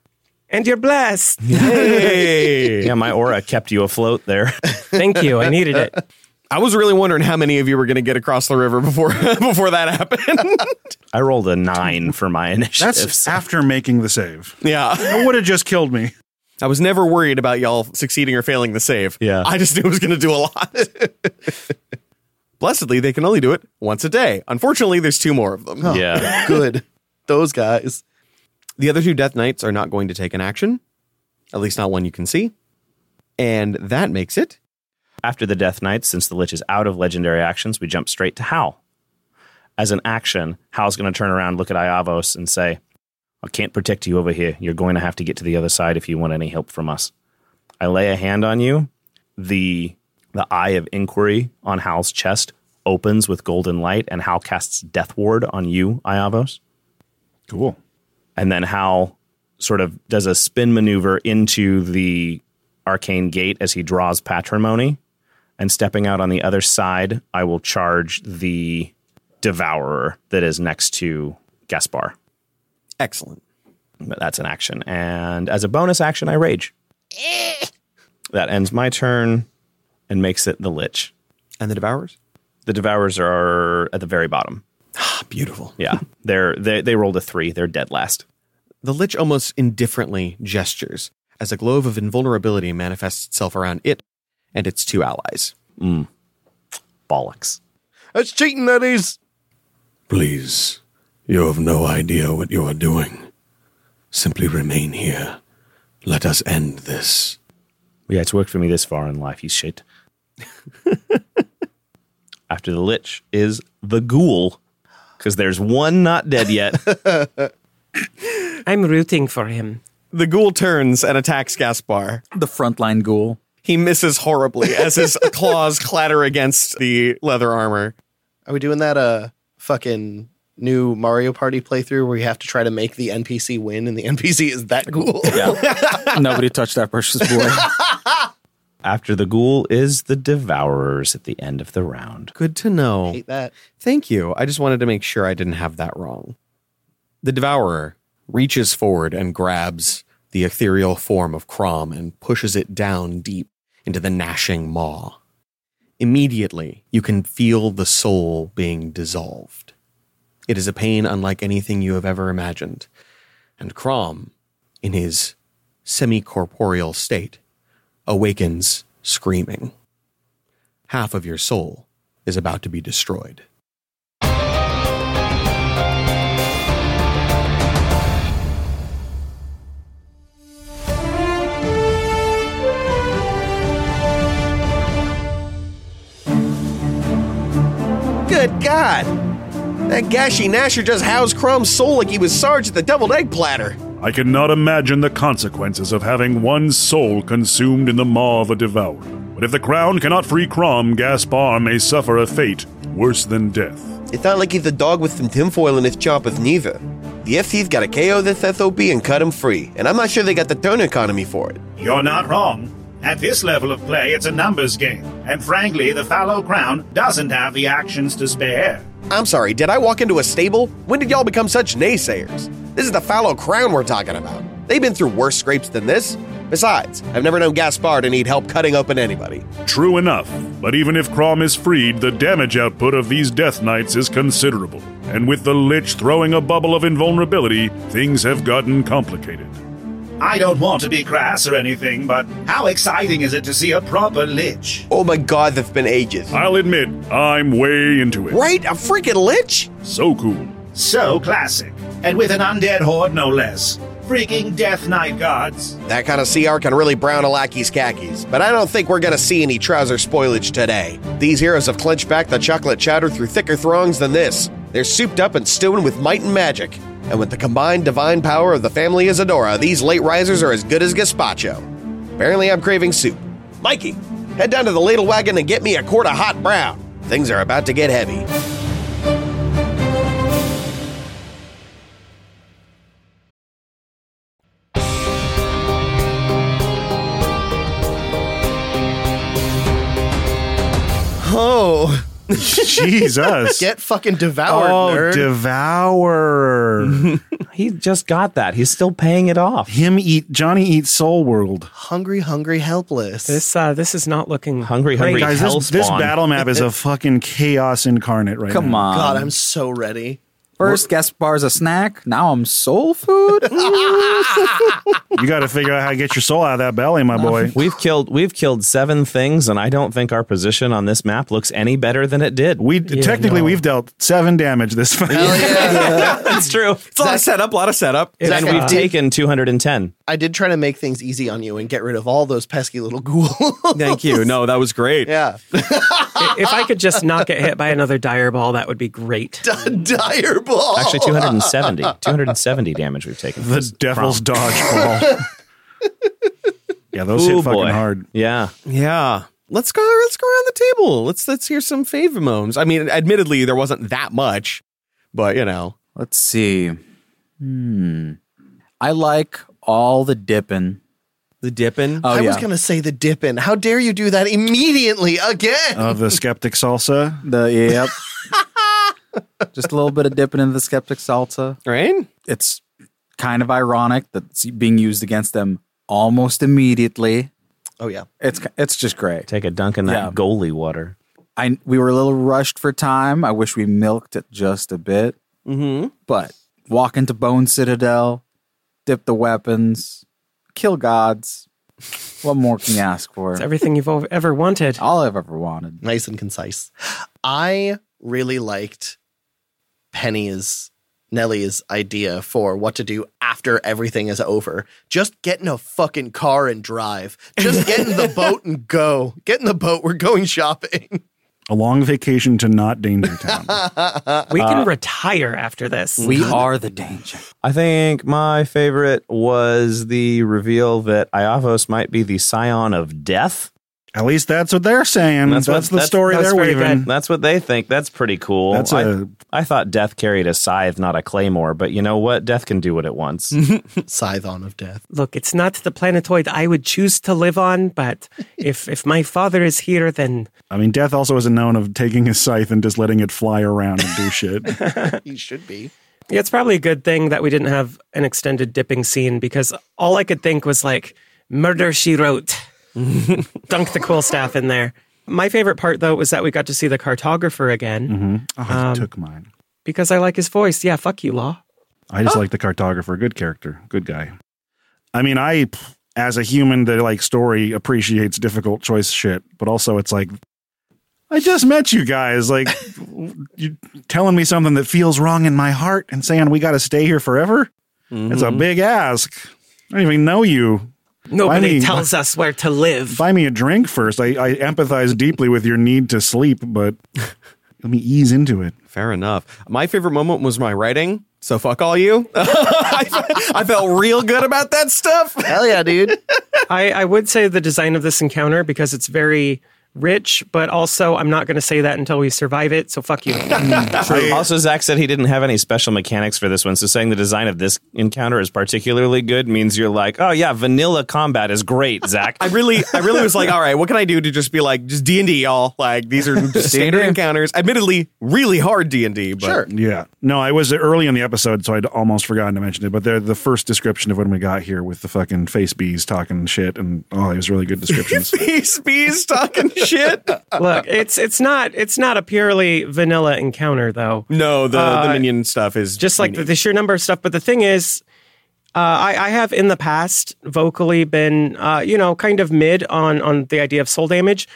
And you're blessed. Hey. Yeah, my aura kept you afloat there. Thank you. I needed it. I was really wondering how many of you were going to get across the river before before that happened. I rolled a nine for my initiative. That's so- after making the save. yeah. It would have just killed me. I was never worried about y'all succeeding or failing the save. Yeah. I just knew it was going to do a lot. Blessedly, they can only do it once a day. Unfortunately, there's two more of them. Oh, yeah. Good. Those guys. The other two Death Knights are not going to take an action, at least not one you can see. And that makes it. After the Death Knight, since the Lich is out of legendary actions, we jump straight to Hal. as an action, Hal's going to turn around, look at Iavos, and say, I can't protect you over here. You're going to have to get to the other side if you want any help from us. I lay a hand on you. The the eye of inquiry on Hal's chest opens with golden light, and Hal casts Death Ward on you, Iavos. Cool. And then Hal sort of does a spin maneuver into the arcane gate as he draws patrimony. And stepping out on the other side, I will charge the devourer that is next to Gaspar. Excellent. But that's an action. And as a bonus action, I rage. that ends my turn and makes it the Lich. And the Devourers? The Devourers are at the very bottom. Ah, beautiful. Yeah. They're they they rolled a three. They're dead last. The Lich almost indifferently gestures as a globe of invulnerability manifests itself around it and its two allies. Mm. Bollocks. That's cheating, that is. Please, you have no idea what you are doing. Simply remain here. Let us end this. Yeah, it's worked for me this far in life, you shit. After the Lich is the Ghoul, because there's one not dead yet. I'm rooting for him. The Ghoul turns and attacks Gaspar. The frontline Ghoul. He misses horribly as his claws clatter against the leather armor. Are we doing that uh fucking new Mario Party playthrough where you have to try to make the NPC win and the NPC is that ghoul? Yeah. Nobody touched that precious boy. After the Ghoul is the Devourers at the end of the round. Good to know. Hate that. Thank you. I just wanted to make sure I didn't have that wrong. The Devourer reaches forward and grabs the ethereal form of Crom and pushes it down deep into the gnashing maw. Immediately, you can feel the soul being dissolved. It is a pain unlike anything you have ever imagined. And Crom, in his semi corporeal state, awakens screaming. Half of your soul is about to be destroyed. Good God! That gashy Nasher just housed Crom's soul like he was Sarge at the deviled egg platter. I cannot imagine the consequences of having one soul consumed in the maw of a devourer. But if the crown cannot free Crom, Gaspar may suffer a fate worse than death. It's not like he's a dog with some tinfoil in his chompers neither. The FC's got to KO this SOB and cut him free, and I'm not sure they got the turn economy for it. You're not wrong. At this level of play, it's a numbers game, and frankly, the fallow crown doesn't have the actions to spare. I'm sorry, did I walk into a stable? When did y'all become such naysayers? This is the fallow crown we're talking about. They've been through worse scrapes than this. Besides, I've never known Gaspar to need help cutting open anybody. True enough, but even if Crom is freed, the damage output of these Death Knights is considerable. And with the Lich throwing a bubble of invulnerability, things have gotten complicated. I don't want to be crass or anything, but how exciting is it to see a proper lich? Oh my god, that's been ages. I'll admit, I'm way into it. Right? A freaking lich? So cool. So classic. And with an undead horde, no less. Freaking Death Knight gods. That kind of CR can really brown a lackey's khakis, but I don't think we're gonna see any trouser spoilage today. These heroes have clenched back the chocolate chowder through thicker throngs than this. They're souped up and stewing with might and magic. And with the combined divine power of the family Isadora, these late risers are as good as gazpacho. Apparently, I'm craving soup. Mikey, head down to the ladle wagon and get me a quart of hot brown. Things are about to get heavy. Oh. Jesus. Get fucking devoured, oh, nerd. devour. he just got that. He's still paying it off. Him eat Johnny eat Soul World. hungry, hungry, helpless. This uh, this is not looking Hungry, hungry Guys, this, this battle map is a fucking chaos incarnate right Come now. on. God, I'm so ready. First, Gaspar's a snack. Now I'm soul food. You got to figure out how to get your soul out of that belly, my boy. We've killed we've killed seven things, and I don't think our position on this map looks any better than it did. We technically we've dealt seven damage this fight. That's true. It's a lot of setup, a lot of setup, and we've uh, taken two hundred and ten. I did try to make things easy on you and get rid of all those pesky little ghouls. Thank you. No, that was great. Yeah. if I could just not get hit by another dire ball, that would be great. dire ball. Actually, 270. 270 damage we've taken. The devil's prom. dodgeball. yeah, those Ooh, hit fucking boy. hard. Yeah. Yeah. Let's go let's go around the table. Let's let's hear some favor moans. I mean, admittedly there wasn't that much, but you know. Let's see. Hmm. I like all the dipping. The dipping? Oh, I yeah. was going to say the dipping. How dare you do that immediately again? Of the skeptic salsa. The yep. Just a little bit of dipping into the skeptic salsa. Right? It's kind of ironic that it's being used against them almost immediately. Oh yeah. It's it's just great. Take a dunk in that Yeah. goalie water. I we were a little rushed for time. I wish we milked it just a bit. Mm-hmm. But walk into Bone Citadel, dip the weapons, kill gods. What more can you ask for? It's everything you've ever wanted. All I've ever wanted. Nice and concise. I really liked Penny's Nellie's idea for what to do after everything is over. Just get in a fucking car and drive. Just get in the boat and go. Get in the boat. We're going shopping. A long vacation to not Danger Town. We can Uh, retire after this. We are the danger. I think my favorite was the reveal that Iavos might be the scion of death. At least that's what they're saying. That's, what- the story that's they're very weaving. good. That's what they think. That's pretty cool. That's I a- I thought Death carried a scythe, not a claymore, but you know what? Death can do what it wants. Scython of death. Look, it's not the planetoid I would choose to live on, but if if my father is here, then I mean, Death also isn't known of taking his scythe and just letting it fly around and do shit. He should be. yeah, it's probably a good thing that we didn't have an extended dipping scene because all I could think was like murder she wrote. Dunk the cool staff in there. My favorite part though was that we got to see the cartographer again hmm Oh, he Um, took mine. because I like his voice. Yeah, fuck you, Law. I just like the cartographer. Good character. Good guy. I mean, I, as a human that like story appreciates difficult choice shit, but also it's like, I just met you guys. Like, you telling me something that feels wrong in my heart and saying we got to stay here forever. It's a big ask. I don't even know you. Nobody me- tells us where to live. Buy me a drink first. I, I empathize deeply with your need to sleep, but let me ease into it. Fair enough. My favorite moment was my writing. So fuck all you. I, I felt real good about that stuff. Hell yeah, dude. I, I would say the design of this encounter because it's very rich, but also I'm not going to say that until we survive it. So fuck you. also, Zach said he didn't have any special mechanics for this one. So saying the design of this encounter is particularly good means you're like, oh yeah, vanilla combat is great, Zach. I really, I really was like, all right, what can I do to just be like, just D and D, y'all? Like these are just standard encounters. Admittedly, really hard D and D, but Sure. Yeah. No, I was early in the episode, so I'd almost forgotten to mention it. But they're the first description of when we got here with the fucking face bees talking shit, and oh, it was really good descriptions. Bees, bees talking shit. Look, it's it's not it's not a purely vanilla encounter though. No, the the Uh, minion stuff is Just like the, the sheer number of stuff. But the thing is, uh, I, I have in the past vocally been uh, you know kind of mid on on the idea of soul damage.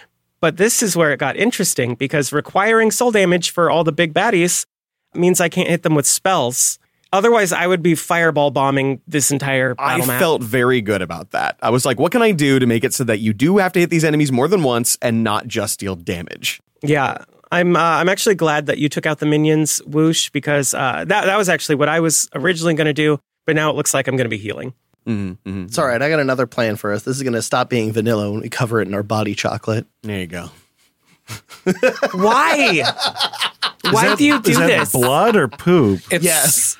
But this is where it got interesting because requiring soul damage for all the big baddies means I can't hit them with spells. Otherwise, I would be fireball bombing this entire I battle map. felt very good about that. I was like, what can I do to make it so that you do have to hit these enemies more than once and not just deal damage? Yeah, I'm. Uh, I'm actually glad that you took out the minions, Wusha, because uh, that that was actually what I was originally going to do. But now it looks like I'm going to be healing. Mm-hmm. It's all right. I got another plan for us. This is going to stop being vanilla when we cover it in our body chocolate. There you go. Why? Why do you do Is that this? blood or poop? It's Yes.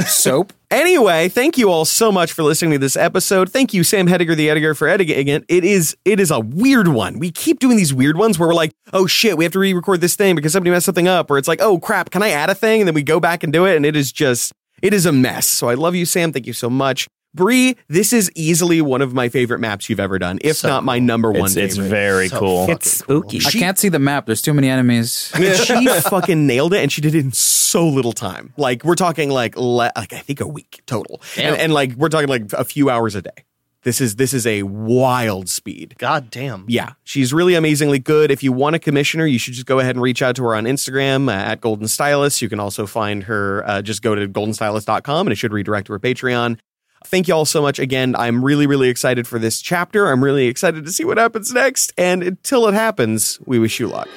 Soap. Anyway, thank you all so much for listening to this episode. Thank you, Sam Hediger, the editor, for editing it. It is it is a weird one. We keep doing these weird ones where we're like, oh shit, we have to re-record this thing because somebody messed something up, or it's like, oh crap, can I add a thing? And then we go back and do it, and it is just it is a mess. So I love you, Sam. Thank you so much. Bree, this is easily one of my favorite maps you've ever done, if So not my number one. It's, it's very So cool. It's spooky. I can't see the map. There's too many enemies. She fucking nailed it, and she did it in so little time. Like we're talking like le- like I think a week total, and, and like we're talking like a few hours a day. This is this is a wild speed. God damn. Yeah, she's really amazingly good. If you want a commissioner, you should just go ahead and reach out to her on Instagram uh, at Golden Stylist. You can also find her, uh, just go to goldenstylist.com and it should redirect to her Patreon. Thank you all so much again. I'm really, really excited for this chapter. I'm really excited to see what happens next. And until it happens, we wish you luck.